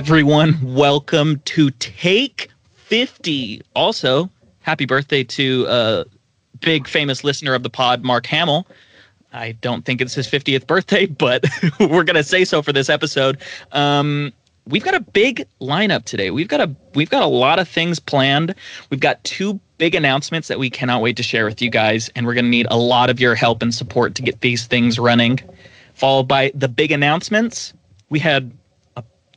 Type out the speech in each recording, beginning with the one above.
Everyone, welcome to Take 50. Also, happy birthday to a big famous listener of the pod, Mark Hamill. I don't think it's his 50th birthday, but we're going to say so for this episode. Um, we've got a big lineup today. We've got a we've got a lot of things planned. We've got two big announcements that we cannot wait to share with you guys, and we're going to need a lot of your help and support to get these things running. Followed by the big announcements. We had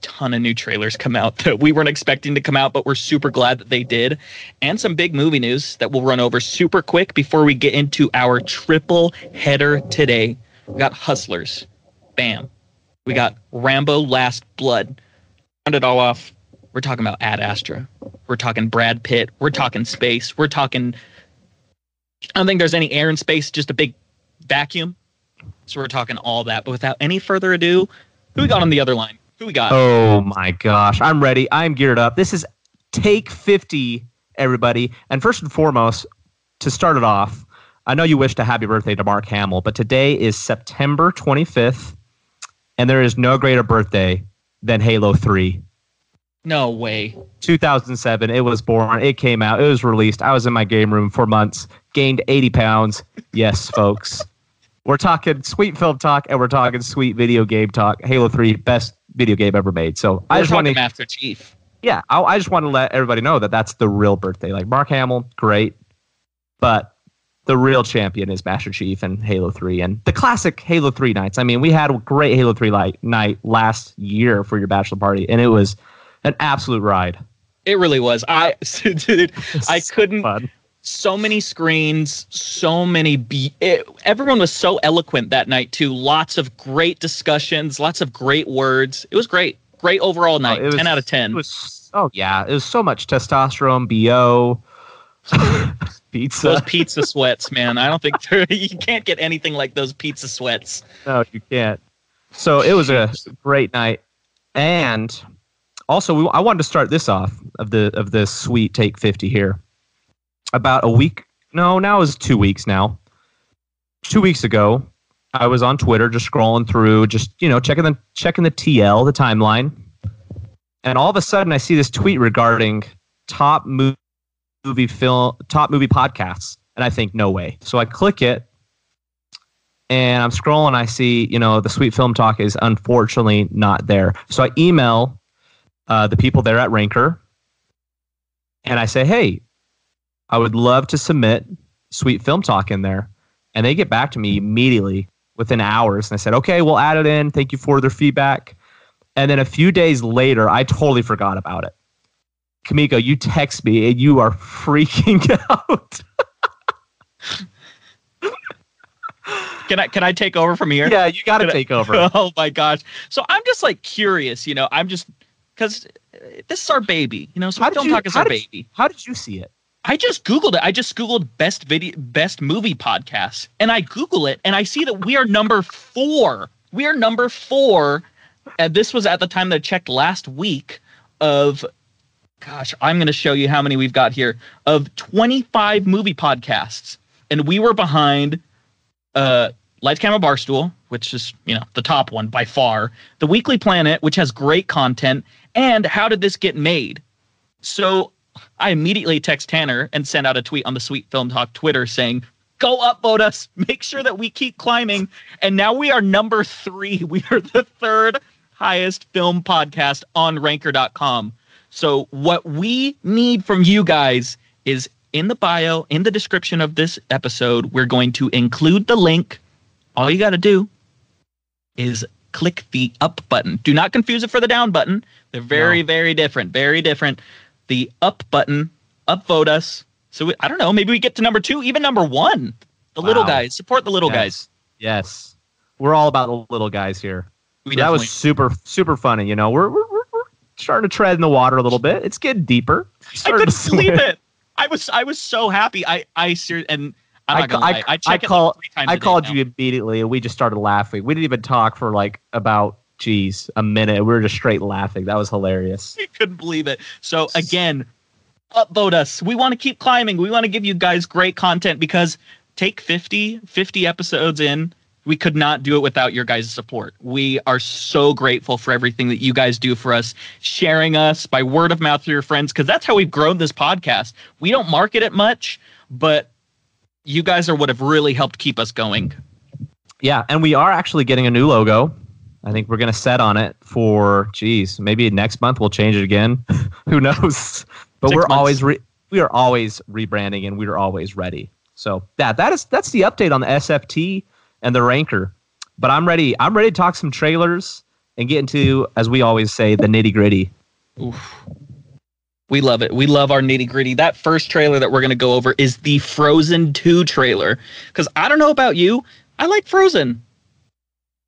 ton of new trailers come out that we weren't expecting to come out, but we're super glad that they did, and some big movie news that we'll run over super quick before we get into our triple header today. We got Hustlers, bam. We got Rambo: Last Blood. Round it all off. We're talking about Ad Astra. We're talking Brad Pitt. We're talking space. We're talking. I don't think there's any air in space, just a big vacuum. So we're talking all that. But without any further ado, who we got on the other line? Who we got? Oh my gosh, I'm ready. I'm geared up. This is take 50, everybody. And first and foremost, to start it off, I know you wish a happy birthday to Mark Hamill, but today is September 25th, and there is no greater birthday than Halo 3. No way. 2007, it was born. It came out. It was released. I was in my game room for months, gained 80 pounds. Yes, folks. We're talking sweet film talk and we're talking sweet video game talk. Halo 3, best video game ever made. So We're I just want to, Master Chief. yeah, I, I just want to let everybody know that that's the real birthday. Like Mark Hamill, great, but the real champion is Master Chief and Halo 3 and the classic Halo 3 nights. I mean, we had a great Halo 3 light, night last year for your bachelor party, and it was an absolute ride. It really was. I, dude, I couldn't. Fun. So many screens, so many. Be- it, everyone was so eloquent that night too. Lots of great discussions, lots of great words. It was great. Great overall oh, night. it was- ten out of ten. It was oh yeah, it was so much testosterone, bo, pizza. those pizza sweats, man. I don't think you can't get anything like those pizza sweats. No, you can't. So it was a great night, and also we, I wanted to start this off of the of this sweet take fifty here. About a week, no, now is two weeks now. Two weeks ago, I was on Twitter just scrolling through, just you know checking the checking the TL, the timeline, and all of a sudden I see this tweet regarding top movie film, top movie podcasts, and I think no way. So I click it, and I'm scrolling. I see, you know, the Sweet Film Talk is unfortunately not there. So I email uh, the people there at Ranker, and I say, hey, I would love to submit Sweet Film Talk in there. And they get back to me immediately within hours. And I said, okay, we'll add it in. Thank you for their feedback. And then a few days later, I totally forgot about it. Kamiko, you text me and you are freaking out. Can I can I take over from here? yeah, you got to take over. Oh my gosh. So I'm just like curious, you know. I'm just because this is our baby, you know. So How did Film you- Talk is our did baby. How did you see it? I just Googled it. I just Googled best video, best movie podcast, and I Google it, and I see that we are number four. We are number four, and this was at the time that I checked last week. Of, gosh, I'm going to show you how many we've got here of 25 movie podcasts, and we were behind, uh, Lights Camera Barstool, which is you know the top one by far. The Weekly Planet, which has great content, and How Did This Get Made? So I immediately text Tanner and send out a tweet on the Sweet Film Talk Twitter saying, "Go upvote us. Make sure that we keep climbing." And now we are number three. We are the third highest film podcast on Ranker.com. So what we need from you guys is in the bio, in the description of this episode, we're going to include the link. All you got to do is click the up button. Do not confuse it for the down button. They're very, No. very different. Very different. The up button, upvote us. So we, I don't know. Maybe we get to number two, even number one. The little guys support the little yes. guys. Yes. We're all about the little guys here. We that was super, super funny. You know, we're, we're, we're, starting to tread in the water a little bit. It's getting deeper. I couldn't believe it. I was I was so happy. I I ser- and I'm I I-. I, I call- like three times I called now. you immediately and we just started laughing. We didn't even talk for like about, geez, a minute. We were just straight laughing. That was hilarious. I couldn't believe it. So again, upvote us. We want to keep climbing. We want to give you guys great content because take 50, 50 episodes in, We could not do it without your guys' support. We are so grateful for everything that you guys do for us, sharing us by word of mouth to your friends, because that's how we've grown this podcast. We don't market it much, but you guys are what have really helped keep us going. Yeah, and we are actually getting a new logo. I think we're going to set on it for, geez, maybe next month we'll change it again. Who knows? But we we're months. always re- we are always rebranding and we are always ready. So that that is that's the update on the SFT and the ranker. But I'm ready. I'm ready to talk some trailers and get into, as we always say, the nitty gritty. We love it. We love our nitty gritty. That first trailer that we're going to go over is the Frozen 2 trailer. Because I don't know about you, I like Frozen.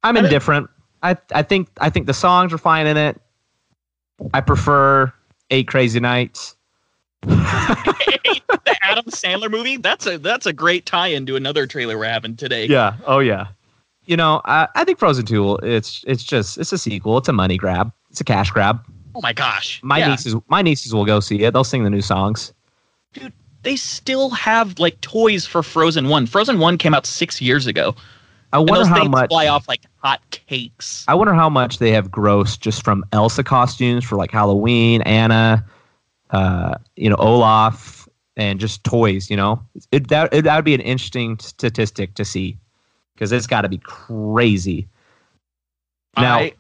I'm indifferent. I I think I think the songs are fine in it. I prefer Eight Crazy Nights. the Adam Sandler movie. That's a that's a great tie-in to another trailer we're having today. Yeah. Oh yeah. You know, I, I think Frozen Two. It's it's just it's a sequel. It's a money grab. It's a cash grab. Oh my gosh. My yeah. nieces my nieces will go see it. They'll sing the new songs. Dude, they still have like toys for Frozen One. Frozen One came out six years ago. I wonder how much fly off like hot cakes. I wonder how much they have grossed just from Elsa costumes for like Halloween, Anna, uh, you know, Olaf, and just toys. You know, it that it, that would be an interesting statistic to see because it's got to be crazy. Now, I,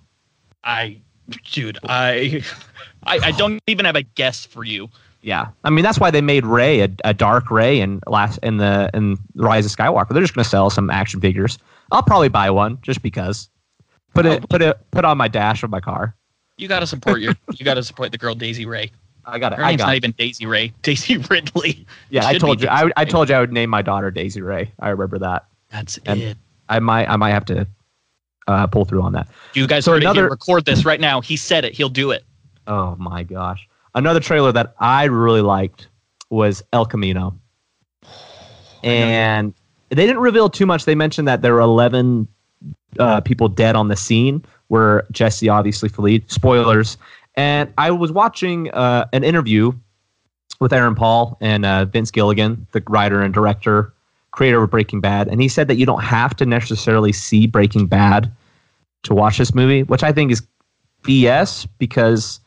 I, dude, I, I, I don't even have a guess for you. Yeah, I mean that's why they made Rey a, a dark Rey in last in the in Rise of Skywalker. They're just going to sell some action figures. I'll probably buy one just because. Put it put it put on my dash of my car. You got to support your you got to support the girl Daisy Ray. I got it. Her I name's got not it. even Daisy Ray. Daisy Ridley. Yeah, I told you. I, I told you I would name my daughter Daisy Ray. I remember that. That's and it. I might I might have to uh, pull through on that. You guys so heard another, it. record this right now. He said it. He'll do it. Oh my gosh! Another trailer that I really liked was El Camino, and they didn't reveal too much. They mentioned that there were eleven uh, people dead on the scene where Jesse obviously fled. Spoilers. And I was watching uh, an interview with Aaron Paul and uh, Vince Gilligan, the writer and director, creator of Breaking Bad, and he said that you don't have to necessarily see Breaking Bad to watch this movie, which I think is BS because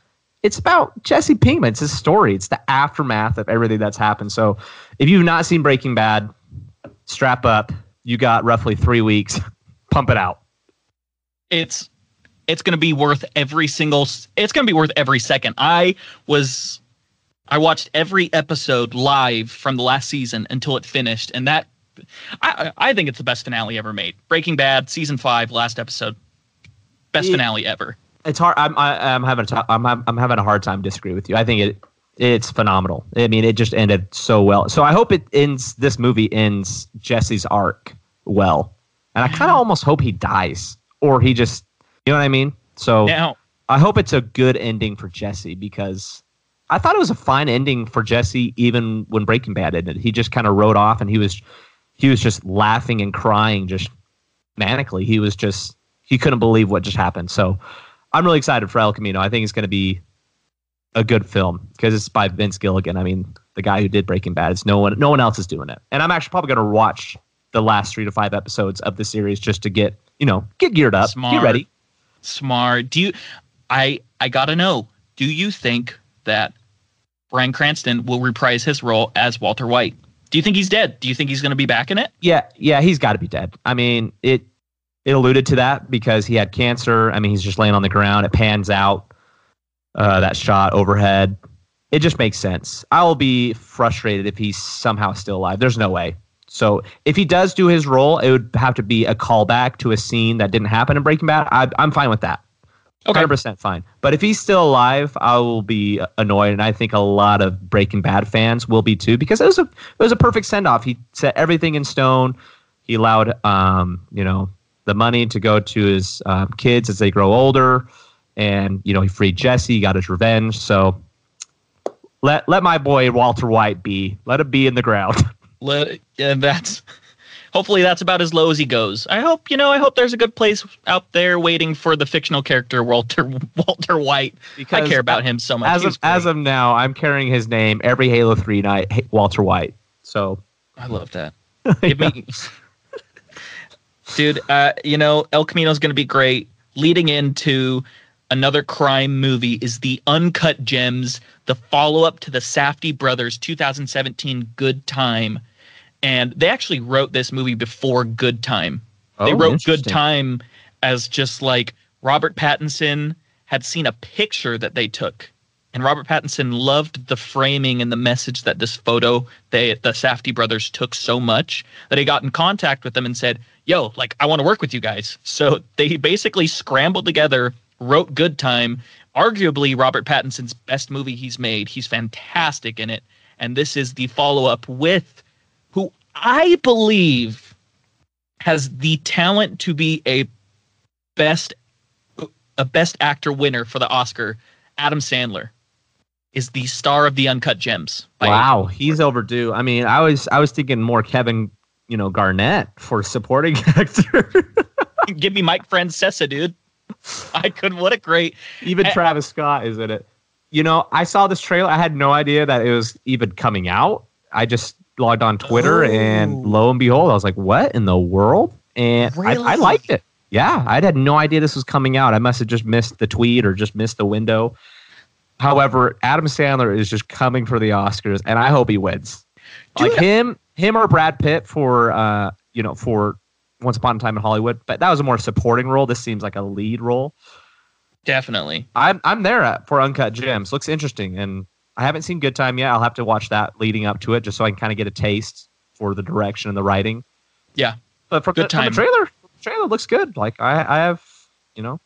it's about Jesse Pinkman. It's his story. It's the aftermath of everything that's happened. So if you've not seen Breaking Bad, strap up. You got roughly three weeks. Pump it out. It's it's going to be worth every single it's going to be worth every second i was i watched every episode live from the last season until it finished and that i i think it's the best finale ever made breaking bad season 5 last episode best it, finale ever it's hard i'm I, am i am having a t- I'm, I'm having a hard time disagree with you i think it it's phenomenal i mean it just ended so well so i hope it ends this movie ends jesse's arc well and i kind of almost hope he dies or he just you know what I mean? So now, I hope it's a good ending for Jesse because I thought it was a fine ending for Jesse even when Breaking Bad ended. He just kind of rode off and he was he was just laughing and crying just manically. He was just he couldn't believe what just happened. So I'm really excited for El Camino. I think it's going to be a good film because it's by Vince Gilligan. I mean, the guy who did Breaking Bad. It's no one no one else is doing it. And I'm actually probably going to watch the last 3 to 5 episodes of the series just to get, you know, get geared up, Smart. get ready smart. Do you? I I gotta know. Do you think that Bryan Cranston will reprise his role as Walter White? Do you think he's dead? Do you think he's going to be back in it? Yeah, yeah, he's got to be dead. I mean, it it alluded to that because he had cancer. I mean, he's just laying on the ground. It pans out uh, that shot overhead. It just makes sense. I will be frustrated if he's somehow still alive. There's no way. So if he does do his role, it would have to be a callback to a scene that didn't happen in Breaking Bad. I, am fine with that. Okay. 100% fine. But if he's still alive, I will be annoyed, and I think a lot of Breaking Bad fans will be too, because it was a it was a perfect send off. He set everything in stone. He allowed um, you know the money to go to his um, kids as they grow older, and you know he freed Jesse, he got his revenge. So let let my boy Walter White be. Let him be in the ground. Let, yeah, that's hopefully that's about as low as he goes. I hope you know. I hope there's a good place out there waiting for the fictional character Walter Walter White. Because I care about him so much. As of as of now, I'm carrying his name every Halo Three night. Walter White. So I love that. Give me. dude. Uh, you know, El Camino is going to be great. Leading into another crime movie is the Uncut Gems, the follow up to the Safdie brothers 2017 Good Time, and they actually wrote this movie before Good Time. Oh, They wrote Good. Time as just like Robert Pattinson had seen a picture that they took. And Robert Pattinson loved the framing and the message that this photo they the Safdie brothers took so much that he got in contact with them and said, "Yo, like I want to work with you guys." So they basically scrambled together, wrote Good Time, arguably Robert Pattinson's best movie he's made. He's fantastic in it, and this is the follow-up with who I believe has the talent to be a best a best actor winner for the Oscar. Adam Sandler is the star of the Uncut Gems. Wow, he's overdue. I mean, I was I was thinking more Kevin, you know, Garnett for supporting actor. Give me Mike Francesa, dude. I could. What a great. even. Travis Scott is in it. You know, I saw this trailer. I had no idea that it was even coming out. I just logged on Twitter, Oh. and lo and behold, I was like, "What in the world?" And I, I liked it. Yeah, I had no idea this was coming out. I must have just missed the tweet or just missed the window. However, Adam Sandler is just coming for the Oscars, and I hope he wins. Dude. like him, him or Brad Pitt for uh, you know, for Once Upon a Time in Hollywood. But that was a more supporting role. This seems like a lead role. Definitely. I'm I'm there at, for Uncut Gems. Looks interesting, and I haven't seen Good Time yet. I'll have to watch that leading up to it, just so I can kind of get a taste for the direction and the writing. Yeah. but for Good the, from Time. the trailer, the trailer looks good. Like I I have, you know,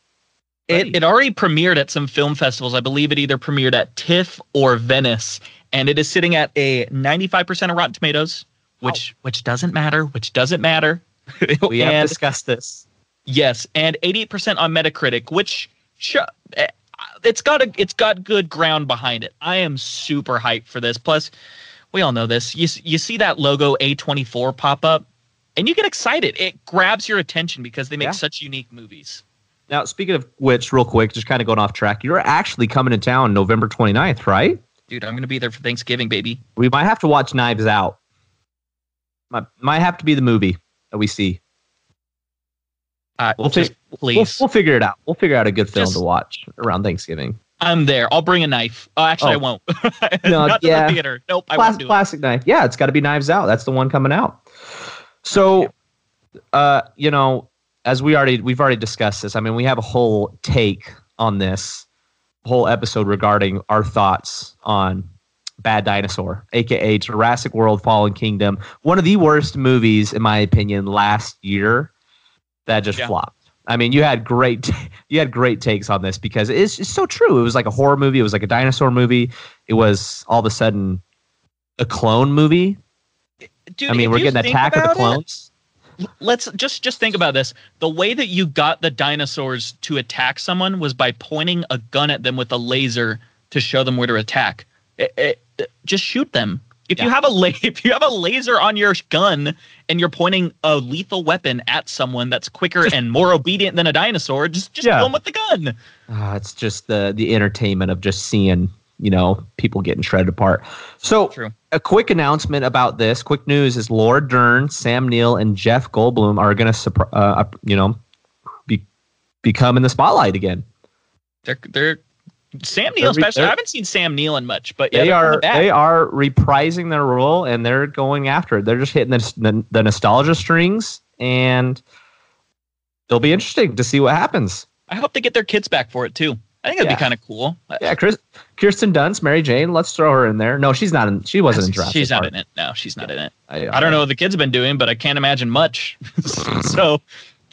ready. It, it already premiered at some film festivals. I believe it either premiered at TIFF or Venice, and it is sitting at a 95% of Rotten Tomatoes, which which doesn't matter. Which doesn't matter. we have and discussed this. yes, and 88% on Metacritic, which sh- eh, it's got a it's got good ground behind it. I am super hyped for this. Plus, we all know this. You you see that logo A24 pop up, and you get excited. It grabs your attention because they make Yeah. such unique movies. Now, speaking of which, real quick, just kind of going off track, you're actually coming to town November 29th, right? Dude, I'm gonna be there for Thanksgiving, baby. We might have to watch Knives Out. Might, might have to be the movie that we see. Uh, We'll just We'll, we'll figure it out. We'll figure out a good film Just- to watch around Thanksgiving. I'm there. I'll bring a knife. Oh, actually, I Oh. won't. No, Not yeah. the theater. Nope, I won't do it. plastic knife. Yeah, it's got to be Knives Out. That's the one coming out. So, uh, you know, as we already we've already discussed this. I mean, we have a whole take on this whole episode regarding our thoughts on Bad Dinosaur, aka Jurassic World: Fallen Kingdom, one of the worst movies in my opinion last year that just Yeah. flopped. I mean, you had great you had great takes on this because it's, it's so true. It was like a horror movie. It was like a dinosaur movie. It was all of a sudden a clone movie. Dude, I mean, we're getting Attack of the about it, Clones. let's just just think about this. The way that you got the dinosaurs to attack someone was by pointing a gun at them with a laser to show them where to attack. It- it- just shoot them. If you have a la- if you have a laser on your gun and you're pointing a lethal weapon at someone that's quicker and more obedient than a dinosaur, just just Yeah. kill them with the gun. Ah, it's just the the entertainment of just seeing you know people getting shredded apart. So True. a quick announcement about this. Quick news is Laura Dern, Sam Neill, and Jeff Goldblum are going to uh, you know be become in the spotlight again. They're they're Sam They're Neill, especially. they're- I haven't seen Sam Neill in much, but yeah, they are back. they are reprising their role and they're going after it. They're just hitting the, the, the nostalgia strings and it'll be interesting to see what happens. I hope they get their kids back for it too. I think it'd Yeah. be kind of cool. Yeah, Chris, Kirsten Dunst, Mary Jane. Let's throw her in there. No, she's not in. She wasn't in Jurassic She's not Park. in it. No, she's not in it. I, I don't know what the kids have been doing, but I can't imagine much. so,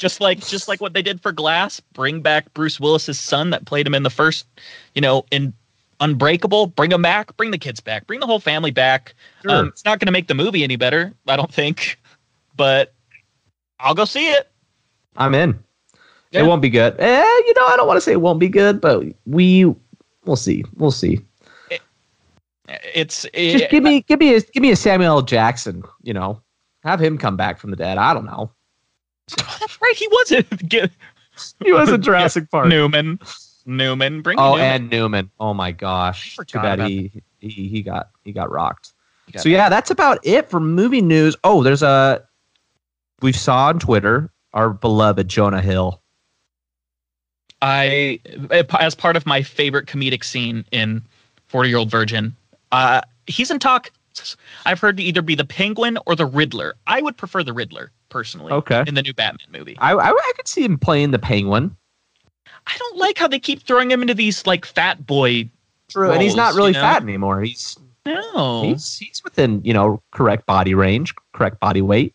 just like just like what they did for Glass, bring back Bruce Willis's son that played him in the first, you know, in Unbreakable. Bring him back. Bring the kids back. Bring the whole family back. Sure. Um, it's not going to make the movie any better, I don't think, but I'll go see it. I'm in. Yeah. It won't be good. Eh, you know, I don't want to say it won't be good, but we we'll see. We'll see. It's Just give me give me a give me a Samuel L. Jackson. You know, have him come back from the dead. I don't know. That's right. He wasn't He was in Jurassic Park. Newman. Newman. Bring Oh, Newman. and Newman. Oh my gosh. I Too forgot bad he, he he got he got rocked. got so yeah, that's about it for movie news. Oh, there's a we saw on Twitter our beloved Jonah Hill. I, as part of my favorite comedic scene in Forty Year Old Virgin, uh, he's in talk. I've heard to either be the Penguin or the Riddler. I would prefer the Riddler personally. Okay. In the new Batman movie, I, I I could see him playing the Penguin. I don't like how they keep throwing him into these like fat boy. True, and he's not really you know? fat anymore. He's No, he's he's within you know correct body range, correct body weight.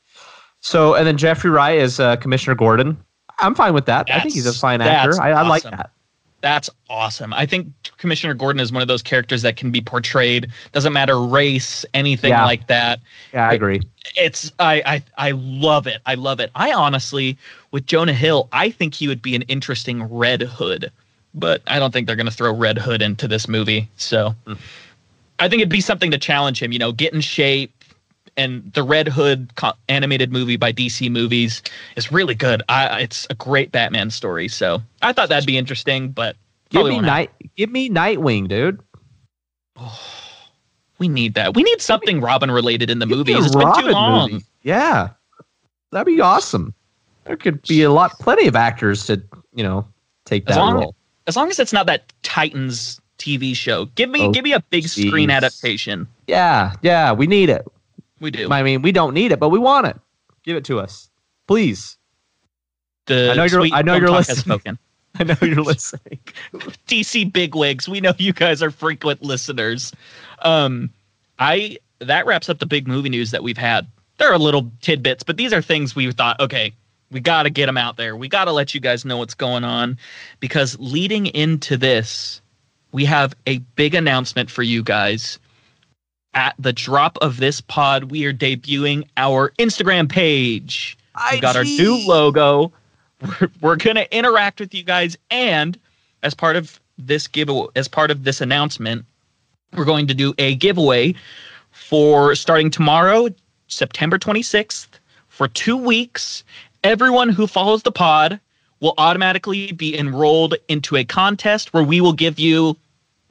So and then Jeffrey Wright as uh, Commissioner Gordon. I'm fine with that. I think he's a fine actor. I, I like that. That's awesome. I think Commissioner Gordon is one of those characters that can be portrayed. Doesn't matter race, anything Yeah. like that. Yeah, I agree. It's I, I I love it. I love it. I honestly, with Jonah Hill, I think he would be an interesting Red Hood, but I don't think they're going to throw Red Hood into this movie. So Mm. I think it'd be something to challenge him. You know, get in shape. And the Red Hood co- animated movie by DC Movies is really good. I, it's a great Batman story. So I thought that'd be interesting, but Give me night. Give me Nightwing, dude. We need that. We need something Robin related in the movies. It's been too long. movie. Yeah, that'd be awesome. There could be a lot, plenty of actors to you know take As that long- role. As long as it's not that Titans TV show. Give me Oh, give me a big screen adaptation. Yeah, yeah, we need it. We do. I mean, we don't need it, but we want it. Give it to us, please. the I know you're- I know you're listening. I know you're listening. DC bigwigs. We know you guys are frequent listeners. Um, I that wraps up the big movie news that we've had. There are little tidbits, but these are things we thought, okay, we got to get them out there. We got to let you guys know what's going on because leading into this, we have a big announcement for you guys. At the drop of this pod, we are debuting our Instagram page. We've got our new logo. We're, we're going to interact with you guys, and as part of this giveaway, as part of this announcement, we're going to do a giveaway for starting tomorrow, September 26th, for two weeks. Everyone who follows the pod will automatically be enrolled into a contest where we will give you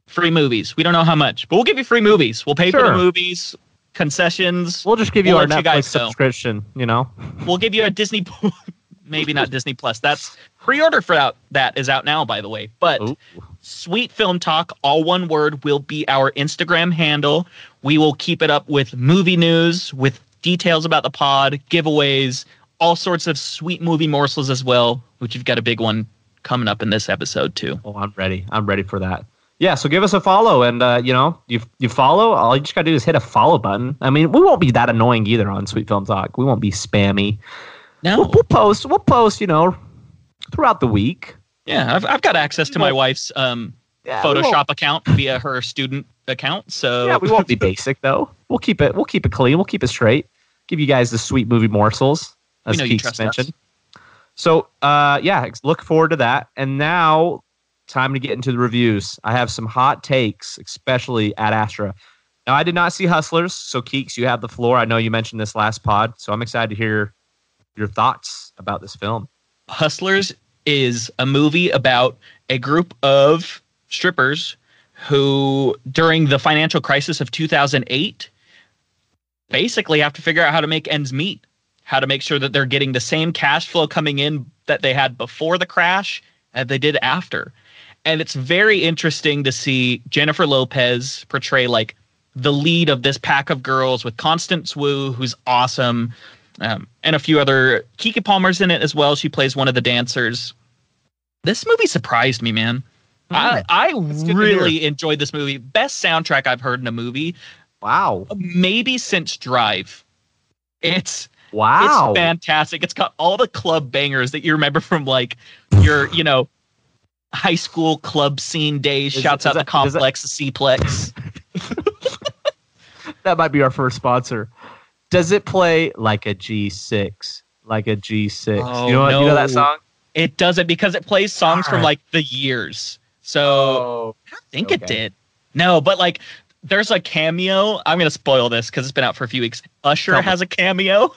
free movies. We don't know how much, but we'll give you free movies. We'll pay for the movies, concessions. We'll just give you We'll our let you Netflix guys know. subscription. You know, We'll give you a Disney, maybe not Disney Plus. That's pre-order for that. That is out now, by the way. But Ooh. Sweet Film Talk, all one word, will be our Instagram handle. We will keep it up with movie news, with details about the pod, giveaways, all sorts of sweet movie morsels as well. Which you've got a big one coming up in this episode too. oh, I'm ready. I'm ready for that. Yeah, so give us a follow, and uh, you know, you you follow. All you just gotta do is hit a follow button. I mean, we won't be that annoying either on Sweet Film Talk. We won't be spammy. We'll, No, we'll post. We'll post. You know, throughout the week. yeah, I've, I've got access to my wife's um, Yeah, Photoshop account via her student account. So Yeah, we won't be basic though. We'll keep it. We'll keep it clean. We'll keep it straight. Give you guys the sweet movie morsels, as Keeks mentioned. us. So, uh, yeah, look forward to that. And now, time to get into the reviews. I have some hot takes, especially Ad Astra. Now, I did not see Hustlers, so Keeks, you have the floor. I know you mentioned this last pod, so I'm excited to hear your thoughts about this film. Hustlers is a movie about a group of strippers who, during the financial crisis of 2008, basically have to figure out how to make ends meet, how to make sure that they're getting the same cash flow coming in that they had before the crash as they did after. And it's very interesting to see Jennifer Lopez portray like the lead of this pack of girls with Constance Wu, who's awesome, um, and a few other. Keke Palmer's in it as well. She plays one of the dancers. This movie surprised me, man. I, I really enjoyed this movie. Best soundtrack I've heard in a movie, Wow. maybe since Drive. It's Wow. it's fantastic. It's got all the club bangers that you remember from like your, you know, high school club scene days. Is- Shouts is out that- the complex, the C-plex. that might be our first sponsor. Does it play like a G6? Like a G6. Oh, you know oh, what? You know that song? It doesn't because it plays songs from ah. like the years. So Oh. I think it did. No, but like there's a cameo. I'm gonna spoil this because it's been out for a few weeks. Usher Tell me. has a cameo.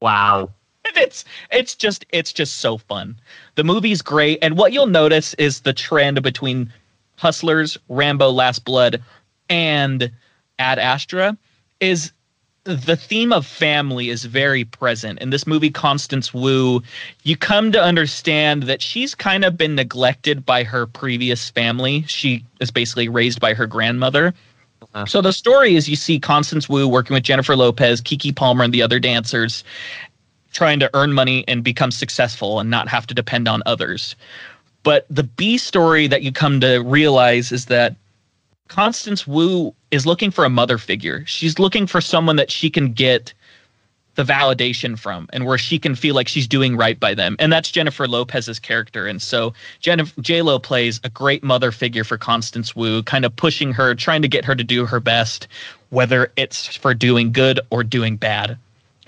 Wow. It's it's just it's just so fun. The movie's great, and what you'll notice is the trend between Hustlers, Rambo: Last Blood, and Ad Astra is the theme of family is very present in this movie constance wu you come to understand that she's kind of been neglected by her previous family she is basically raised by her grandmother Uh-huh. so the story is you see constance wu working with jennifer lopez keke palmer and the other dancers trying to earn money and become successful and not have to depend on others but the b story that you come to realize is that Constance Wu is looking for a mother figure. She's looking for someone that she can get the validation from and where she can feel like she's doing right by them. And that's Jennifer Lopez's character. And so J-Lo plays a great mother figure for Constance Wu, kind of pushing her, trying to get her to do her best, whether it's for doing good or doing bad.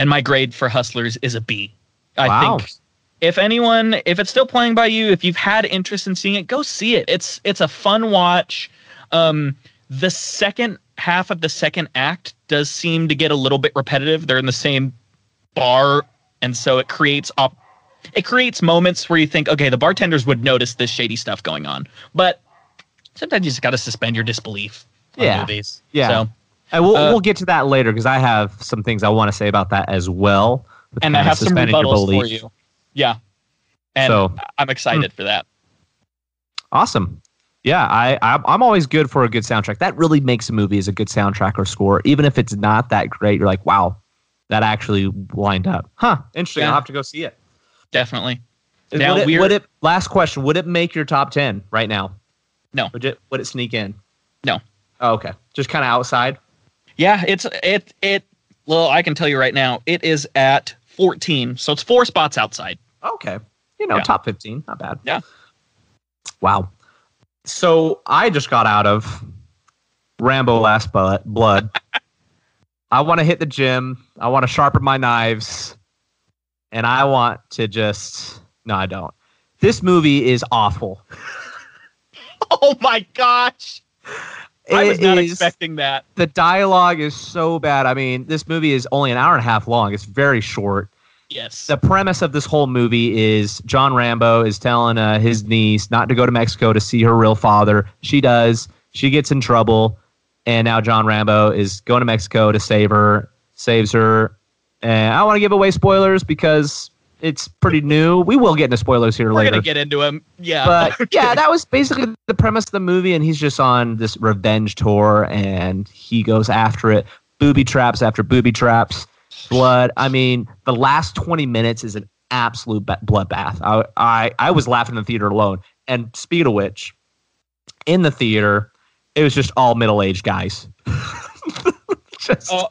And my grade for Hustlers is a B. I Wow. think if anyone if it's still playing by you, if you've had interest in seeing it, go see it. It's it's a fun watch. Um the second half of the second act does seem to get a little bit repetitive. They're in the same bar, and so it creates op- it creates moments where you think, okay, the bartenders would notice this shady stuff going on, but sometimes you just got to suspend your disbelief. On Yeah. movies. Yeah. So, And we'll Uh, we'll get to that later because I have some things I want to say about that as well. and I have some rebuttals for you. Yeah, and So- I'm excited for that. Awesome. Yeah, I, I I'm always good for a good soundtrack. That really makes a movie as a good soundtrack or score, even if it's not that great. You're like, wow, that actually lined up. Huh? Interesting. Yeah. I'll have to go see it. Definitely. Now, would, it, would it? Last question. Would it make your top ten right now? No. Would it? Would it sneak in? No. Oh, okay. Just kind of outside. Yeah, it's it it. Well, I can tell you right now, it is at 14, so it's four spots outside. Okay. You know, Yeah. top 15. Not bad. Yeah. Wow. So I just got out of Rambo Last Blood. I want to hit the gym. I want to sharpen my knives. And I want to just. No, I don't. This movie is awful. Oh my gosh! I was not is- expecting that. the dialogue is so bad. I mean, this movie is only an hour and a half long. It's very short. Yes. the premise of this whole movie is John Rambo is telling uh, his niece not to go to Mexico to see her real father. She does. She gets in trouble, and now John Rambo is going to Mexico to save her. Saves her, and I want to give away spoilers because it's pretty new. We will get into spoilers here later. We're gonna get into him. Yeah. But yeah, that was basically the premise of the movie, and he's just on this revenge tour, and he goes after it. Booby traps after booby traps, blood. I mean, the last twenty minutes is an absolute bloodbath. I, I I was laughing in the theater alone. And speaking of which, in the theater, it was just all middle aged guys. just, Oh.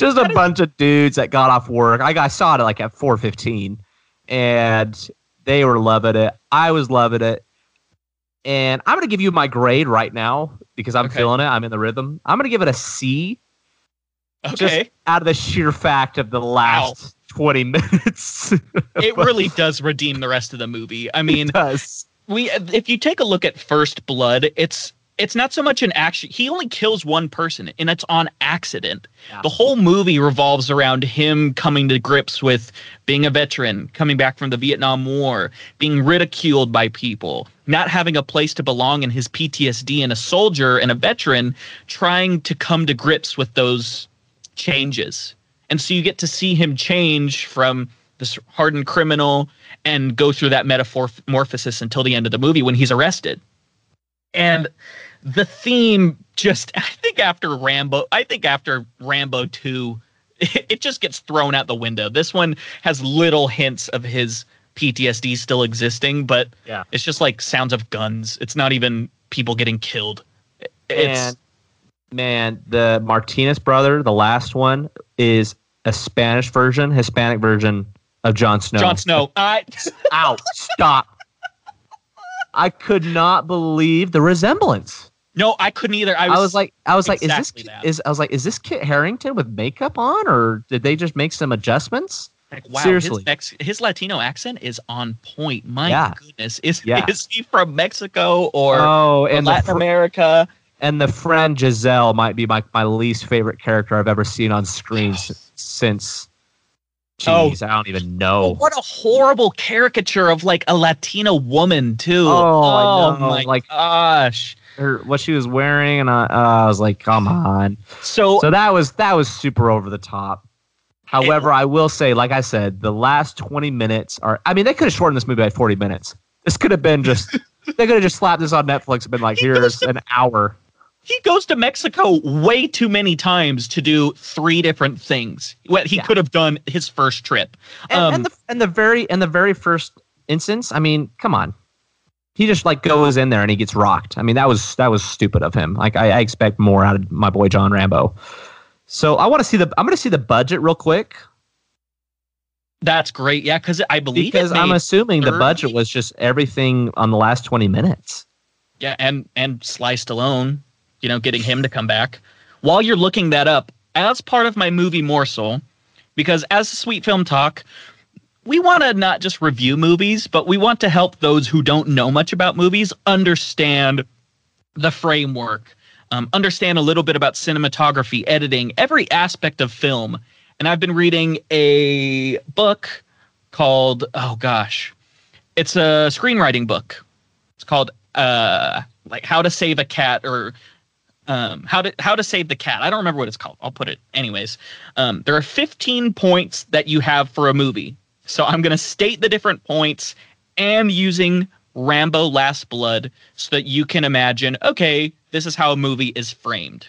Just a bunch of dudes that got off work. I, I saw it like at four fifteen, and they were loving it. I was loving it. And I'm going to give you my grade right now because I'm Okay. feeling it. I'm in the rhythm. I'm going to give it a C okay. Just out of the sheer fact of the last 20 minutes. it really does redeem the rest of the movie. I mean, we if you take a look at First Blood, it's it's not so much an action. He only kills one person, and it's on accident. Yeah. The whole movie revolves around him coming to grips with being a veteran, coming back from the Vietnam War, being ridiculed by people, not having a place to belong in his PTSD, and a soldier and a veteran trying to come to grips with those changes. And so you get to see him change from this hardened criminal and go through that metamorphosis until the end of the movie when he's arrested. And the theme just I think after Rambo, I think after Rambo 2, it, just gets thrown out the window. This one has little hints of his PTSD still existing, but Yeah. it's just like sounds of guns. It's not even people getting killed. It's And man, the Martinez brother, the last one, is a Spanish version, Hispanic version of Jon Snow. Jon Snow. I Ow, stop. I could not believe the resemblance. No, I couldn't either. I I was, was, like, I was like, exactly is this is I was like, is this Kit Harington with makeup on, or did they just make some adjustments? like, wow, seriously. his, his Latino accent is on point. My Yeah. goodness, is Yeah. is he from Mexico or, oh, and Latin fr- America? and the friend Giselle might be my, my least favorite character I've ever seen on screen s- since. Oh. Jeez, I don't even know. What a horrible caricature of like a Latina woman too. Oh, oh know, my like- gosh. Her what she was wearing, and I, uh, I was like, come on. So, So that was that was super over the top. However, I will say, like I said, the last twenty minutes are. I mean, they could have shortened this movie by forty minutes. This could have been just. they could have just slapped this on Netflix and been like, "Here's an hour." he goes to Mexico way too many times to do three different things. What he Yeah. could have done his first trip. And, Um, and the and the very and the very first instance, I mean, come on. He just like goes in there and he gets rocked. I mean, that was that was stupid of him. Like I, I expect more out of my boy John Rambo. So I want to see the I'm going to see the budget real quick That's great. Yeah, because I believe because I'm assuming the budget was just everything on the last 20 minutes. yeah, and and Sly Stallone, you know, getting him to come back. While you're looking that up, as part of my movie morsel, because as a Sweet Film Talk, we want to not just review movies, but we want to help those who don't know much about movies understand the framework, um, understand a little bit about cinematography, editing, every aspect of film. And I've been reading a book called, oh gosh, it's a screenwriting book. It's called uh, like How to Save a Cat or um, how to how to save the cat. I don't remember what it's called. I'll put it anyways. Um, there are 15 points that you have for a movie. So I'm going to state the different points and using Rambo Last Blood so that you can imagine, okay, this is how a movie is framed.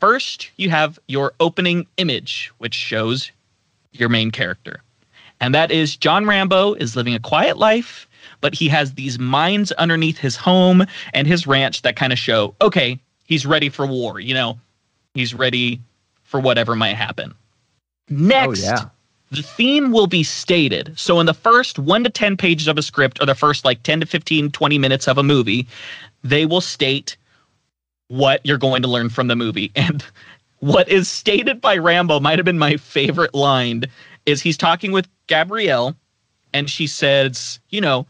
First, you have your opening image, which shows your main character. And that is John Rambo is living a quiet life, but he has these mines underneath his home and his ranch that kind of show, okay, he's ready for war, you know, he's ready for whatever might happen. Oh, Next, Oh, yeah. The theme will be stated. So in the first 1 to 10 pages of a script or the first like 10 to 15 20 minutes of a movie, they will state what you're going to learn from the movie. And what is stated by Rambo might have been my favorite line is he's talking with Gabrielle and she says, you know,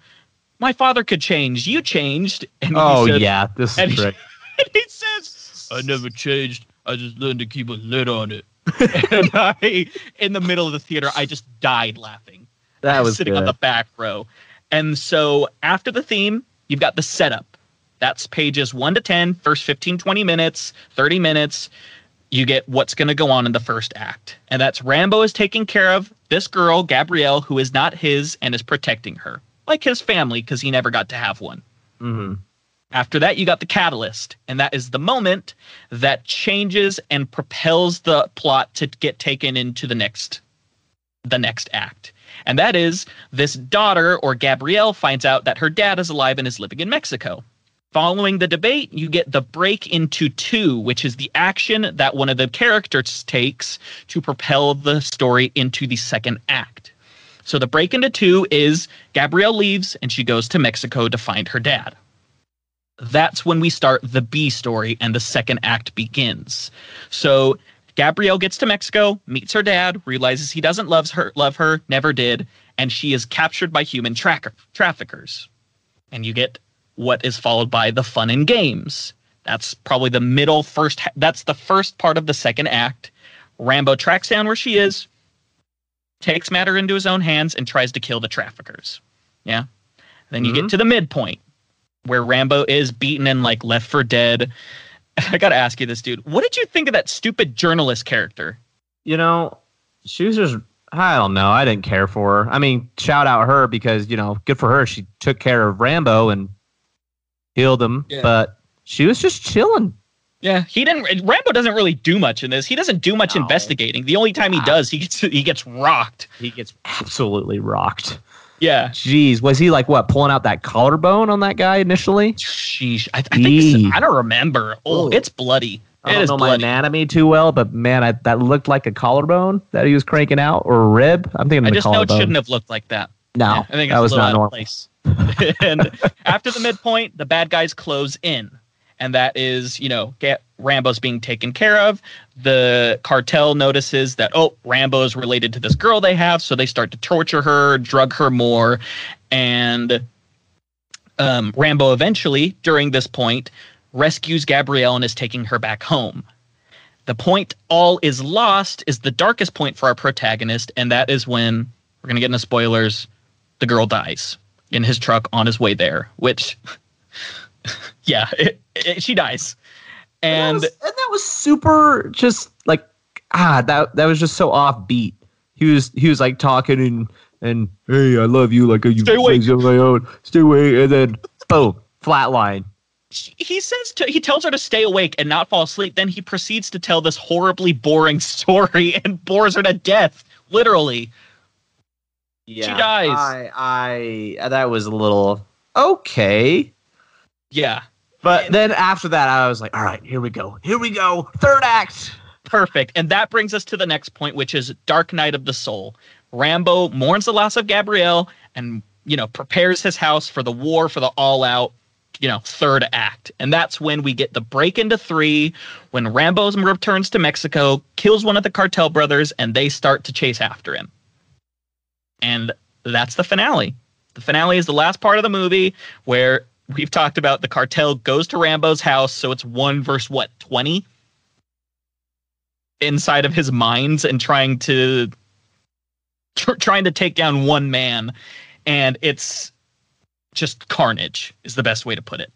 my father could change. You changed. And he Oh said- yeah, this and is he- great. and he says, I never changed. I just learned to keep a lid on it. and I, in the middle of the theater, I just died laughing. That was sitting good. on the back row. And so after the theme, you've got the setup. That's pages 1 to 10, first 15, 20 minutes, 30 minutes. You get what's going to go on in the first act. And that's Rambo is taking care of this girl, Gabrielle, who is not his and is protecting her, like his family, because he never got to have one. hmm After that, you got the catalyst, and that is the moment that changes and propels the plot to get taken into the next the next act. And that is this daughter or Gabrielle finds out that her dad is alive and is living in Mexico. Following the debate, you get the break into two, which is the action that one of the characters takes to propel the story into the second act. So the break into two is Gabrielle leaves and she goes to Mexico to find her dad that's when we start the B story and the second act begins. So Gabrielle gets to Mexico, meets her dad, realizes he doesn't love her, love her, never did, and she is captured by human tracker, traffickers. And you get what is followed by the fun and games. That's probably the middle first. That's the first part of the second act. Rambo tracks down where she is, takes matter into his own hands, and tries to kill the traffickers. Yeah. Then you Mhm. get to the midpoint where Rambo is beaten and like left for dead. I gotta ask you this, dude. What did you think of that stupid journalist character? You know, she was just I don't know. I didn't care for her. I mean, shout out her because you know, good for her. She took care of Rambo and healed him, Yeah. but she was just chilling. Yeah, he didn't. Rambo doesn't really do much in this. He doesn't do much No. investigating. The only time he does, he gets he gets rocked. He gets absolutely rocked. Yeah. Jeez, was he like what pulling out that collarbone on that guy initially? Sheesh. I, I think so. I don't remember. Oh, Ooh. it's bloody. I don't know my bloody. anatomy too well, but man, I, that looked like a collarbone that he was cranking out or a rib. I'm thinking I just know it shouldn't have looked like that. no, Yeah, I think that it's was not normal. place. and after the midpoint, the bad guys close in, and that is, you know, get Rambo's being taken care of. The cartel notices that oh, Rambo's related to this girl they have, so they start to torture her, drug her more, and um, Rambo eventually, during this point, rescues Gabrielle and is taking her back home. The point all is lost is the darkest point for our protagonist, and that is when we're gonna get into spoilers. The girl dies in his truck on his way there, which yeah, it, it, she dies, and and that, was, and that was super just like ah that that was just so offbeat. He was he was like talking and and hey I love you like you Stay awake. of my own stay away and then boom flatline. he says to he tells her to stay awake and not fall asleep. Then he proceeds to tell this horribly boring story and bores her to death, literally. Yeah, she dies. I I that was a little okay. Yeah, But then after that, I was like, all right, here we go. Here we go. Third act. perfect. And that brings us to the next point, which is Dark Night of the Soul. Rambo mourns the loss of Gabrielle and you know prepares his house for the war for the all-out you know third act and that's when we get the break into three when rambo returns to mexico kills one of the cartel brothers and they start to chase after him and that's the finale the finale is the last part of the movie where we've talked about the cartel goes to rambo's house so it's one verse what 20 inside of his minds and trying to tr- trying to take down one man and it's just carnage is the best way to put it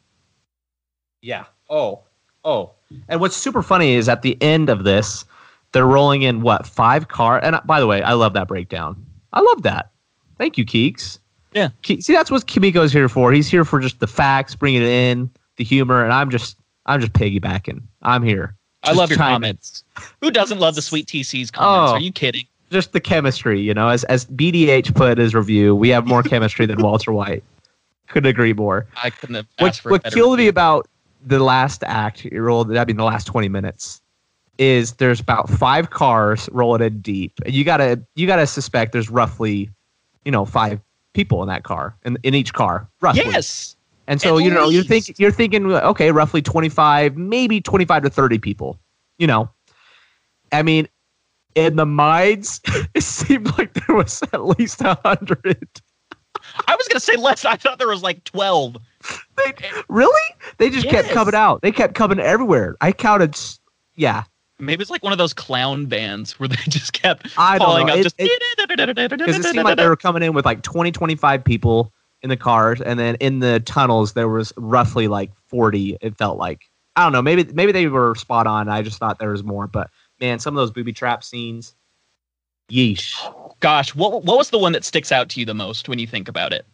Yeah. Oh. Oh. And what's super funny is at the end of this, they're rolling in what five car. And by the way, I love that breakdown. I love that. Thank you, Keeks. Yeah. See, that's what Kimiko's here for. He's here for just the facts, bringing it in, the humor, and I'm just, I'm just piggybacking. I'm here. i love your comments who doesn't love the sweet tc's comments Oh. are you kidding Just the chemistry, you know. As as BDH put in his review, we have more chemistry than Walter White. Couldn't agree more. i couldn't have what, asked for a what killed me about the last act rolled i mean the last 20 minutes is there's about five cars rolling in deep and you gotta you gotta suspect there's roughly you know five people in that car in, in each car roughly yes and so at you know you're least. thinking you're thinking okay roughly 25 maybe 25 to 30 people you know i mean in the mines it seemed like there was at least a hundred i was gonna say less i thought there was like 12 They, really? They just kept coming out. They kept coming everywhere. I counted. Yeah, maybe it's like one of those clown bands where they just kept I out It- just because it seemed like they were coming in with like 20, 25 people in the cars, and then in the tunnels there was roughly like forty. It felt like I don't know. Maybe maybe they were spot on. I just thought there was more. But man, some of those booby trap scenes. Yeesh. gosh what, what was the one that sticks out to you the most when you think about it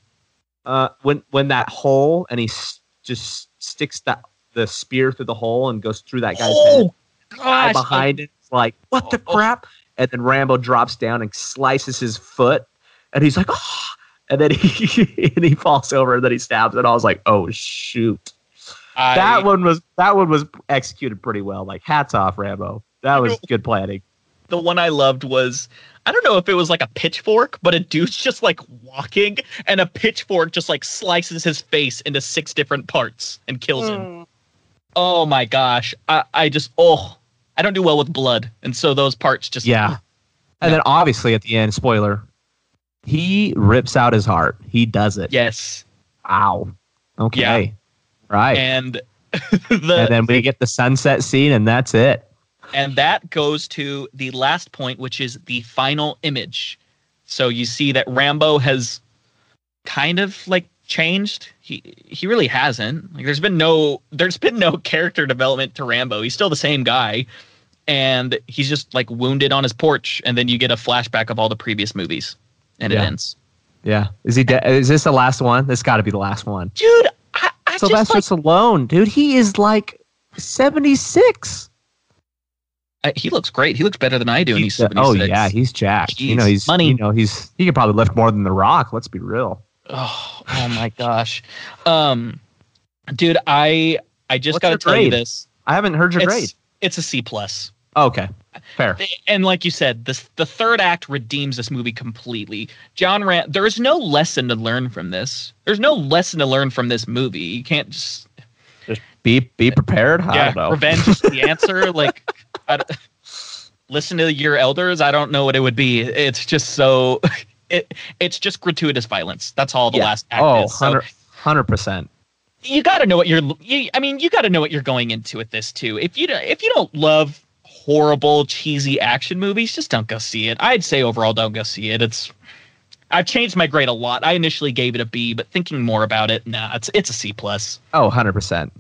Uh, when when that hole and he s- just sticks that the spear through the hole and goes through that guy's head. Guy behind it. It's like, what the Oh. crap? And then Rambo drops down and slices his foot, and he's like, oh, and then he and he falls over, and then he stabs it. I was like, oh shoot, I- that one was that one was executed pretty well. Like, hats off, Rambo. That was good planning. the one I loved was I don't know if it was like a pitchfork, but a dude's just like walking and a pitchfork just like slices his face into six different parts and kills Hmm. him. Oh my gosh. I, I just oh I don't do well with blood. And so those parts just Yeah. And then obviously at the end, spoiler, he rips out his heart. He does it. Yes. Ow. Okay. Yeah. Right. And the and then we get the sunset scene, and that's it. and that goes to the last point which is the final image so you see that rambo has kind of like changed he he really hasn't like there's been no there's been no character development to rambo he's still the same guy and he's just like wounded on his porch and then you get a flashback of all the previous movies and it ends Yeah. Is he? De- is this the last one? This got to be the last one. dude i, I just Sylvester like Stallone, dude, he is like seventy six. I, he looks great he looks better than i do and he's Oh yeah, he's jacked. You know, he's Money. You know, he's he could probably lift more than The Rock. Let's be real. Oh, oh my gosh. Um dude, I I just got to tell you this. I haven't heard your It's grade. it's a C plus. Oh, okay, fair. And like you said, this the third act redeems this movie completely. John Ram there is no lesson to learn from this. There's no lesson to learn from this movie. You can't just Just be be prepared. I yeah, don't know. revenge is the answer. like I listen to your elders. I don't know what it would be. It's just so it it's just gratuitous violence. That's all the Yeah. last act Oh, is. So- 100 percent. you got to know what you're you, i mean you got to know what you're going into with this too if you if you don't love horrible cheesy action movies just don't go see it i'd say overall don't go see it it's I've changed my grade a lot. I initially gave it a B, but thinking more about it, nah, it's it's a C plus. Oh, 100 percent.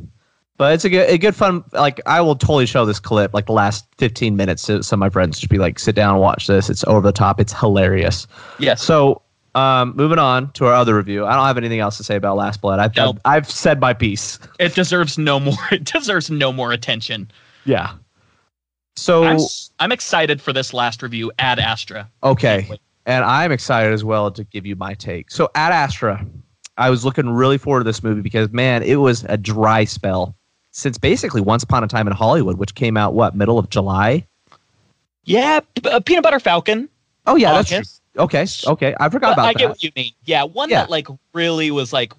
But it's a good, a good fun. Like I will totally show this clip, like the last 15 minutes, to some of my friends. Just be like, sit down and watch this. It's over the top. It's hilarious. Yes. So, um, moving on to our other review. I don't have anything else to say about Last Blood. I've Nope. I've, I've said my piece. It deserves no more. It deserves no more attention. Yeah. So I'm, I'm excited for this last review. Ad Astra. okay, and I'm excited as well to give you my take. So Ad Astra, I was looking really forward to this movie because man, it was a dry spell since basically Once Upon a Time in Hollywood, which came out what middle of July. Yeah, uh, Peanut Butter Falcon. Oh yeah, that's true. Okay, okay, I forgot about I that. get what you mean. Yeah, one Yeah. that like really was like,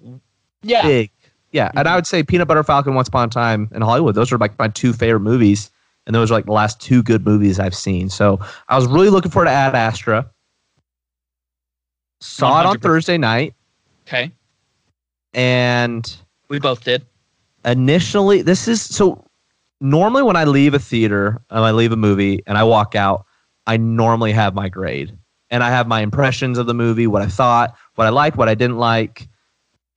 yeah, Big, yeah, and. I would say Peanut Butter Falcon, Once Upon a Time in Hollywood. Those are like my two favorite movies, and those are like the last two good movies I've seen. So I was really looking forward to Ad Astra. Saw it on Thursday night, okay, and we both did. initially this is so normally when i leave a theater and i leave a movie and i walk out i normally have my grade and i have my impressions of the movie what i thought what i liked what i didn't like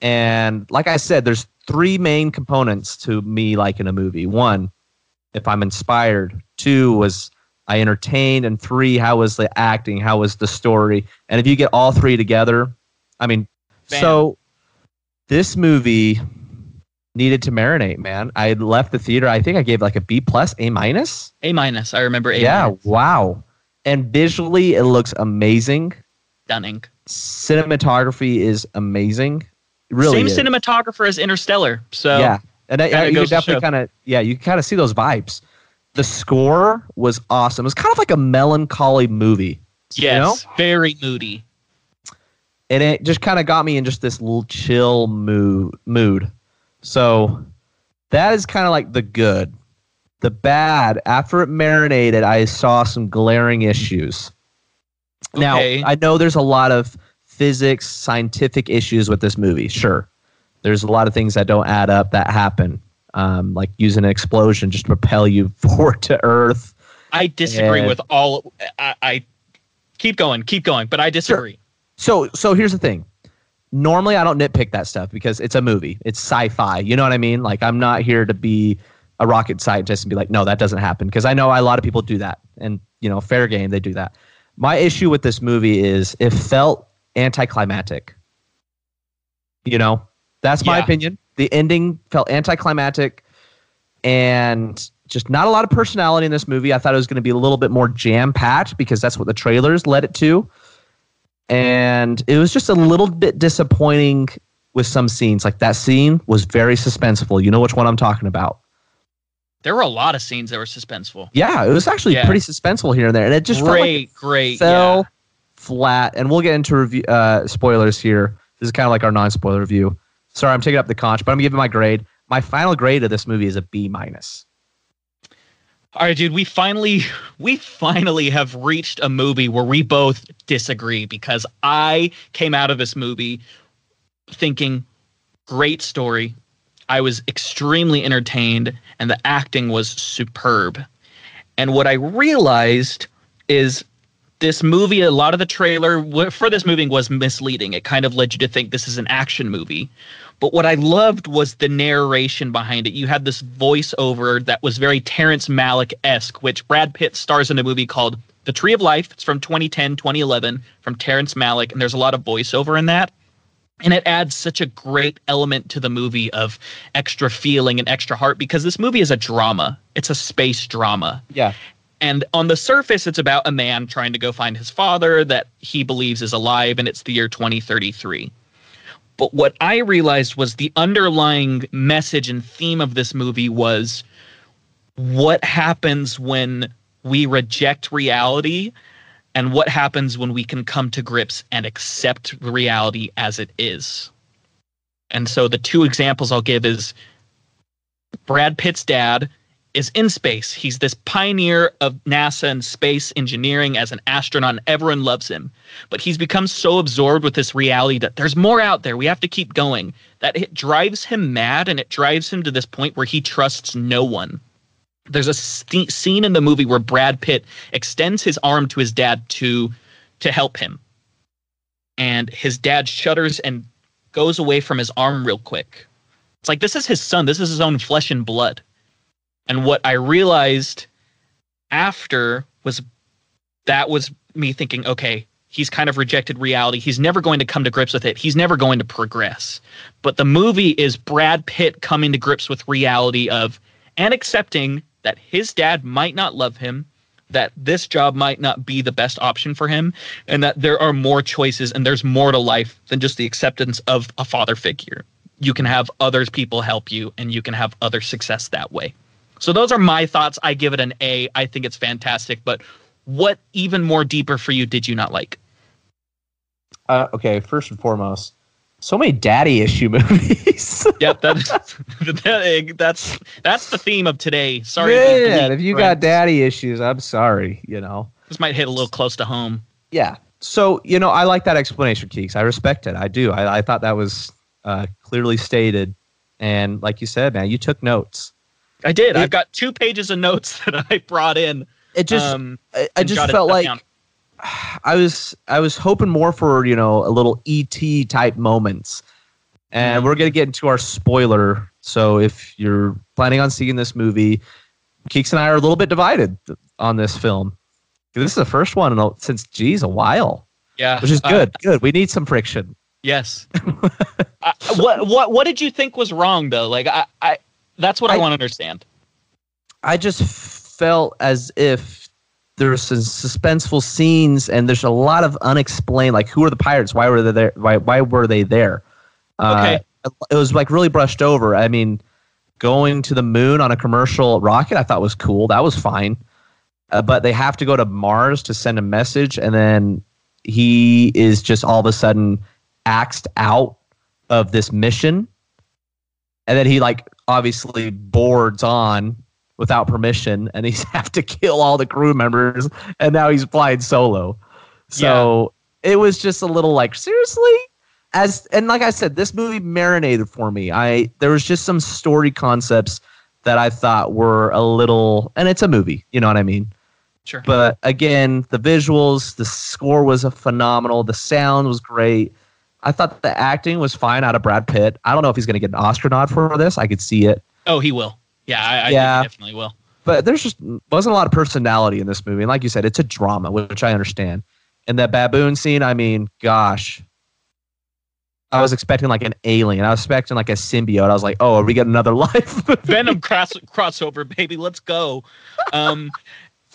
and like i said there's three main components to me liking a movie one if i'm inspired two was i entertained and three how was the acting how was the story and if you get all three together i mean Bam. so this movie needed to marinate, man. I left the theater. I think I gave like a B plus, A minus. A minus. I remember A. Yeah, minus. wow. And visually, it looks amazing. stunning. Cinematography is amazing. It really Same is. cinematographer as Interstellar. So yeah, and I, I, you definitely kind of yeah, you kind of see those vibes. The score was awesome. It was kind of like a melancholy movie. yes, know? very moody. and it just kind of got me in just this little chill mood mood so that is kind of like the good the bad after it marinated i saw some glaring issues Okay. now i know there's a lot of physics scientific issues with this movie sure there's a lot of things that don't add up that happen um, like using an explosion just to propel you forward to earth I disagree And- with all. I, I keep going, keep going, but I disagree. So so here's the thing. Normally I don't nitpick that stuff because it's a movie. It's sci-fi. You know what I mean? Like I'm not here to be a rocket scientist and be like, no, that doesn't happen. Because I know a lot of people do that. And you know, fair game, they do that. My issue with this movie is it felt anticlimactic. You know? That's my Yeah. opinion. The ending felt anticlimactic and just not a lot of personality in this movie. I thought it was going to be a little bit more jam packed because that's what the trailers led it to. And it was just a little bit disappointing with some scenes. Like that scene was very suspenseful. You know which one I'm talking about. There were a lot of scenes that were suspenseful. Yeah, it was actually Yeah. pretty suspenseful here and there. And it just felt like great, great. fell yeah. flat. And we'll get into review uh, spoilers here. This is kind of like our non-spoiler review. Sorry, I'm taking up the conch, but I'm giving my grade. My final grade of this movie is a B minus. All right, dude. We finally, we finally have reached a movie where we both disagree because I came out of this movie thinking, great story. I was extremely entertained, and the acting was superb. And what I realized is this movie, a lot of the trailer for this movie was misleading. It kind of led you to think this is an action movie. But what I loved was the narration behind it. You had this voiceover that was very Terrence Malick esque, which Brad Pitt stars in a movie called The Tree of Life. It's from 2010, 2011, from Terrence Malick, and there's a lot of voiceover in that. And it adds such a great element to the movie of extra feeling and extra heart because this movie is a drama. It's a space drama. Yeah. And on the surface, it's about a man trying to go find his father that he believes is alive, and it's the year 2033. But what I realized was the underlying message and theme of this movie was what happens when we reject reality and what happens when we can come to grips and accept reality as it is. And so the two examples I'll give is Brad Pitt's dad is in space. He's this pioneer of NASA and space engineering as an astronaut, and everyone loves him. But he's become so absorbed with this reality that there's more out there. We have to keep going. That it drives him mad, and it drives him to this point where he trusts no one. There's a st- scene in the movie where Brad Pitt extends his arm to his dad to to help him. and his dad shudders and goes away from his arm real quick. It's like this is his son. This is his own flesh and blood. And what I realized after was that was me thinking, okay, he's kind of rejected reality. He's never going to come to grips with it. He's never going to progress. But the movie is Brad Pitt coming to grips with reality of and accepting that his dad might not love him, that this job might not be the best option for him, and that there are more choices and there's more to life than just the acceptance of a father figure. You can have others people help you and you can have other success that way. So those are my thoughts. I give it an A. I think it's fantastic, but what even more deeper for you did you not like? Uh, okay, first and foremost, so many daddy issue movies. yep, that's that, that's that's the theme of today. Sorry, if you friends. got daddy issues, I'm sorry. You know, this might hit a little close to home. Yeah. So you know, I like that explanation, Keeks. I respect it. I do. I, I thought that was uh, clearly stated, and like you said, man, you took notes. I did. It, I've got two pages of notes that I brought in. It just, um, I, I just felt like. Down I was I was hoping more for you know a little ET type moments, and mm-hmm. we're gonna get into our spoiler. So if you're planning on seeing this movie, Keeks and I are a little bit divided on this film. This is the first one in, since geez a while. Yeah, which is uh, good. Uh, good. We need some friction. Yes. uh, what what what did you think was wrong though? Like I, I that's what I, I want to understand. I just felt as if there's some suspenseful scenes and there's a lot of unexplained like who are the pirates? Why were they there? Why, why were they there? Uh, okay. uh, it was like really brushed over. I mean going to the moon on a commercial rocket i thought was cool. That was fine. Uh, but they have to go to mars to send a message and then he is just all of a sudden axed out of this mission. And then he like obviously boards on without permission and he's have to kill all the crew members and now he's flying solo. So yeah. it was just a little like seriously? As and like i said this movie marinated for me. I there was just some story concepts that i thought were a little and it's a movie you know what i mean? Sure. But again the visuals the score was a phenomenal the sound was great i thought the acting was fine out of brad pitt i don't know if he's going to get an oscar nod for this i could see it oh he will yeah, I, I yeah. definitely will. But there's just wasn't a lot of personality in this movie. And like you said, it's a drama, which I understand. And that baboon scene, I mean, gosh. I was expecting like an alien. I was expecting like a symbiote. I was like, oh, are we getting another life? Venom cross crossover, baby. Let's go. Um,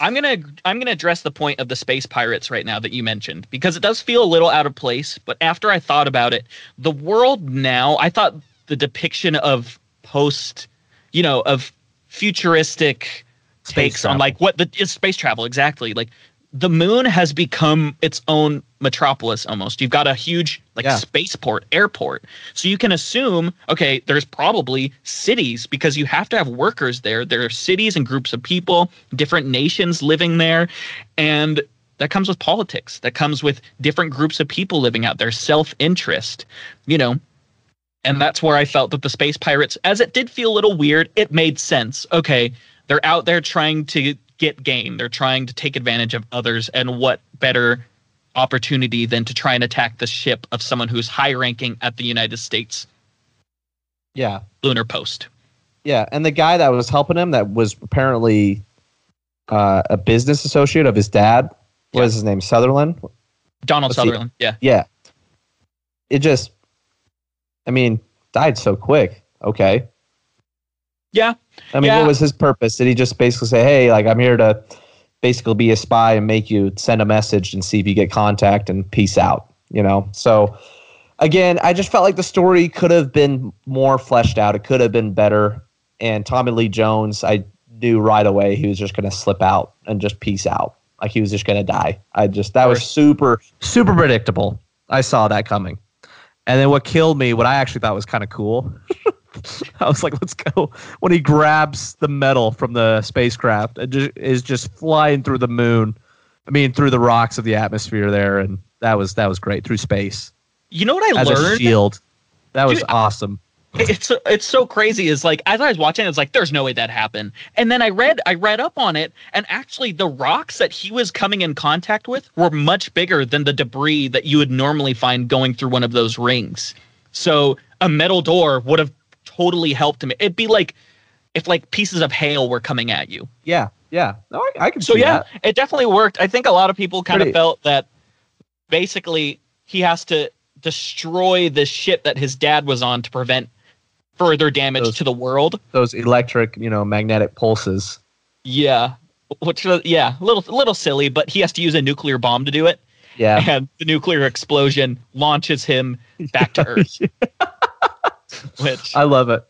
I'm gonna I'm gonna address the point of the space pirates right now that you mentioned because it does feel a little out of place. But after I thought about it, the world now, I thought the depiction of post you know, of futuristic takes on like what the is space travel exactly. Like the moon has become its own metropolis almost. You've got a huge like yeah. spaceport, airport. So you can assume, okay, there's probably cities because you have to have workers there. There are cities and groups of people, different nations living there. And that comes with politics. That comes with different groups of people living out there, self interest. You know, and that's where I felt that the space pirates, as it did feel a little weird, it made sense. Okay, they're out there trying to get gain. They're trying to take advantage of others, and what better opportunity than to try and attack the ship of someone who's high ranking at the United States yeah lunar post. Yeah, and the guy that was helping him that was apparently uh, a business associate of his dad. What yeah. was his name? Sutherland. Donald Sutherland. yeah. Yeah. It just I mean, died so quick. Okay. Yeah. I mean, yeah. what was his purpose? Did he just basically say, "Hey, like I'm here to basically be a spy and make you send a message and see if you get contact and peace out?" You know. So again, I just felt like the story could have been more fleshed out. It could have been better. And Tommy Lee Jones, I knew right away he was just going to slip out and just peace out. Like he was just going to die. I just that was super super predictable. I saw that coming. And then what killed me, what I actually thought was kind of cool, I was like, let's go. When he grabs the metal from the spacecraft and just, is just flying through the moon. I mean, through the rocks of the atmosphere there, and that was that was great through space. You know what I As learned? A shield. That was Dude, awesome. it's it's so crazy. Is like as I was watching, it's like there's no way that happened. And then I read I read up on it, and actually the rocks that he was coming in contact with were much bigger than the debris that you would normally find going through one of those rings. So a metal door would have totally helped him. It'd be like if like pieces of hail were coming at you. Yeah, yeah. No, I, I can. So yeah, that. it definitely worked. I think a lot of people kind Pretty- of felt that basically he has to destroy the ship that his dad was on to prevent further damage Those- to the world. those electric, you know, magnetic pulses. Yeah. Which was yeah, a little little silly, but he has to use a nuclear bomb to do it. Yeah, And the nuclear explosion launches him back to Earth. Which I love it.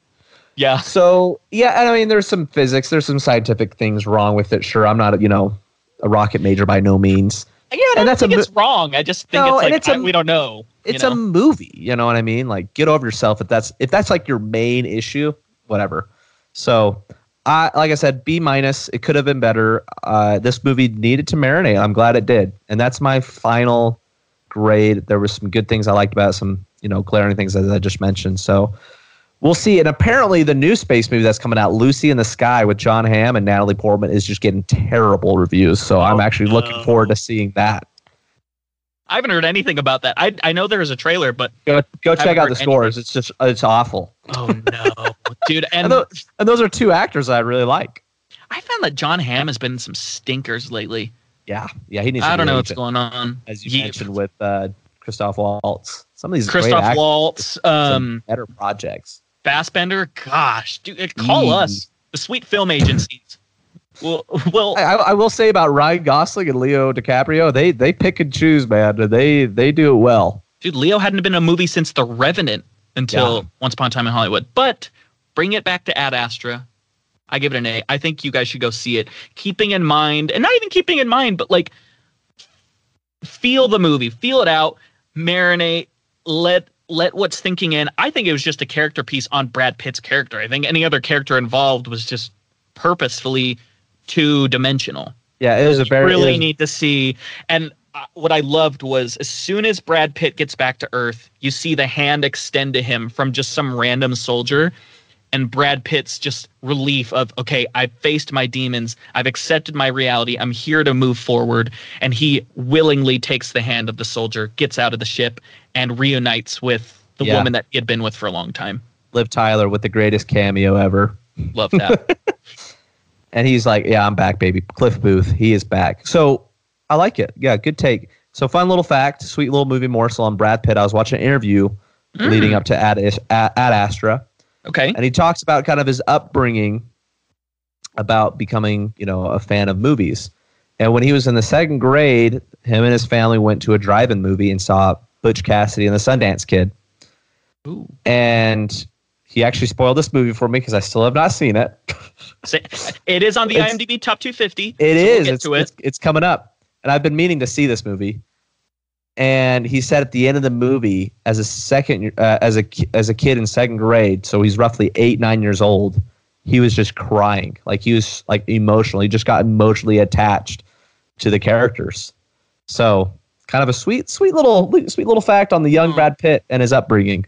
yeah. So yeah, and I mean, there's some physics, there's some scientific things wrong with it. Sure, I'm not, you know, a rocket major by no means. Yeah, I don't that's think mo- it's wrong. I just think No, it's and like it's a- I- we don't know. you It's know? a movie, you know what I mean? Like, get over yourself if that's if that's like your main issue, whatever. So, I like I said, B minus. It could have been better. Uh, this movie needed to marinate. I'm glad it did, and that's my final grade. There were some good things I liked about it, some you know glaring things as I just mentioned. So. We'll see. And apparently, the new space movie that's coming out, Lucy in the Sky with Jon Hamm and Natalie Portman, is just getting terrible reviews. So I'm Oh, actually looking forward to seeing that. I haven't heard anything about that. I I know there is a trailer, but Go go check out the scores. It's just it's awful. oh no, dude! And, And tho- and those are two actors I really like. I found that Jon Hamm has been in some stinkers lately. Yeah, yeah, he needs. I to don't know what's going on. As you He- mentioned with uh, Christoph Waltz, some of these Christoph Waltz, um, better projects. Fassbender. Gosh, dude, call Mm. us the sweet film agencies. well, well, I, I I will say about Ryan Gosling and Leo DiCaprio, they they pick and choose, man. They they do it well. dude, Leo hadn't been in a movie since The Revenant until Yeah. Once Upon a Time in Hollywood. But bring it back to Ad Astra. I give it an A. I think you guys should go see it. Keeping in mind, and not even keeping in mind, but like feel the movie, feel it out, marinate, let let what's thinking in. I think it was just a character piece on Brad Pitt's character. I think any other character involved was just purposefully two dimensional Yeah, it was a very really was- need to see. And uh, what I loved was as soon as Brad Pitt gets back to Earth, you see the hand extend to him from just some random soldier. And Brad Pitt's just relief of, okay, I've faced my demons. I've accepted my reality. I'm here to move forward. And he willingly takes the hand of the soldier, gets out of the ship, and reunites with the Yeah. woman that he had been with for a long time. Liv Tyler with the greatest cameo ever. Love that. And he's like, "Yeah, I'm back, baby." Cliff Booth, he is back. So I like it. Yeah, good take. So fun little fact, sweet little movie morsel on Brad Pitt. I was watching an interview mm. leading up to Ad, Ad Astra, okay. and he talks about kind of his upbringing, about becoming, you know, a fan of movies. And when he was in the second grade, him and his family went to a drive-in movie and saw Butch Cassidy and the Sundance Kid. Ooh. And he actually spoiled this movie for me because I still have not seen it. It is on the It's- IMDb top 250. It so is. We'll get it's, to it. it's it's coming up, and I've been meaning to see this movie. And he said at the end of the movie, as a second, uh, as a as a kid in second grade, so he's roughly eight nine years old, he was just crying, like he was like emotional. He just got emotionally attached to the characters. So kind of a sweet, sweet little, sweet little fact on the young Brad Pitt and his upbringing.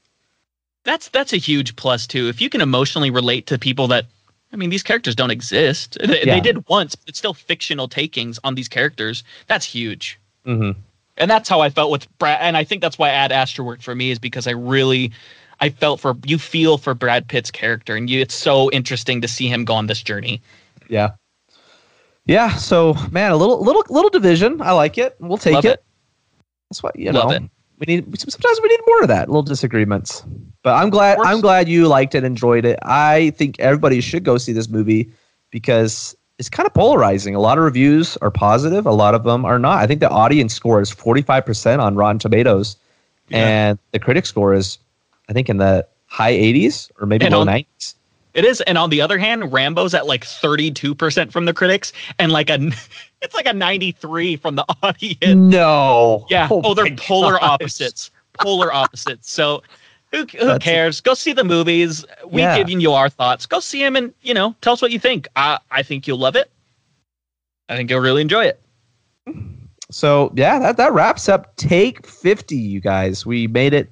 That's that's a huge plus too. If you can emotionally relate to people that I mean, these characters don't exist. They, Yeah. they did once, but it's still fictional takings on these characters. That's huge. hmm And that's how I felt with Brad. And I think that's why Ad Astra worked for me is because I really, I felt for you feel for Brad Pitt's character, and you, it's so interesting to see him go on this journey. Yeah. Yeah. So man, a little little little division. I like it. We'll take it. it. That's what you Love know. it. We need sometimes we need more of that. Little disagreements. But I'm glad I'm glad you liked it, enjoyed it. I think everybody should go see this movie because it's kind of polarizing. A lot of reviews are positive, a lot of them are not. I think the audience score is 45% on Rotten Tomatoes Yeah. and the critic score is I think in the high 80s or maybe And low on- 90s. It is, and on the other hand, Rambo's at like thirty-two percent from the critics, and like a, it's like a ninety-three from the audience. No. Yeah. Oh, oh they're polar gosh. opposites. Polar opposites. So who, who cares? Go see the movies. We've Yeah. given you our thoughts. Go see them and, you know, tell us what you think. I, I think you'll love it. I think you'll really enjoy it. So yeah, that, that wraps up take 50, you guys. We made it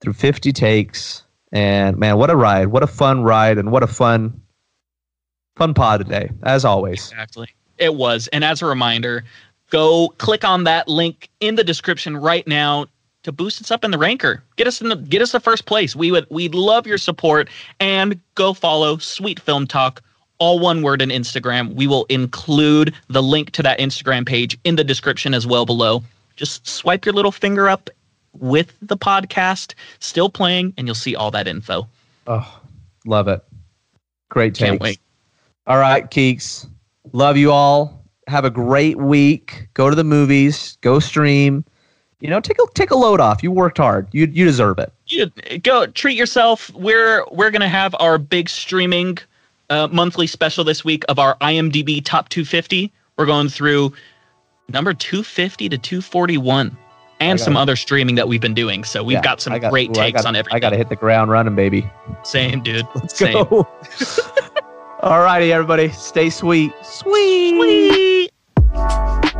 through 50 takes And man, what a ride! What a fun ride, and what a fun, fun pod today, as always. Exactly. It was. And as a reminder, go click on that link in the description right now to boost us up in the ranker. Get us in the get us the first place. We would we'd love your support and go follow Sweet Film Talk all one word in Instagram. We will include the link to that Instagram page in the description as well below. Just swipe your little finger up with the podcast still playing and you'll see all that info. Oh, love it. Great takes. Can't wait. All right, Keeks. Love you all. Have a great week. Go to the movies. Go stream. You know, take a take a load off. You worked hard. You you deserve it. You go treat yourself. We're we're gonna have our big streaming uh, monthly special this week of our IMDb top 250. We're going through number 250 to 241 and some other streaming that we've been doing. So we've Yeah, got some got- great ooh, takes gotta- on everything. I got to hit the ground running, baby. Same, dude. Let's Same. go. All righty, everybody. Stay sweet. Sweet. Sweet.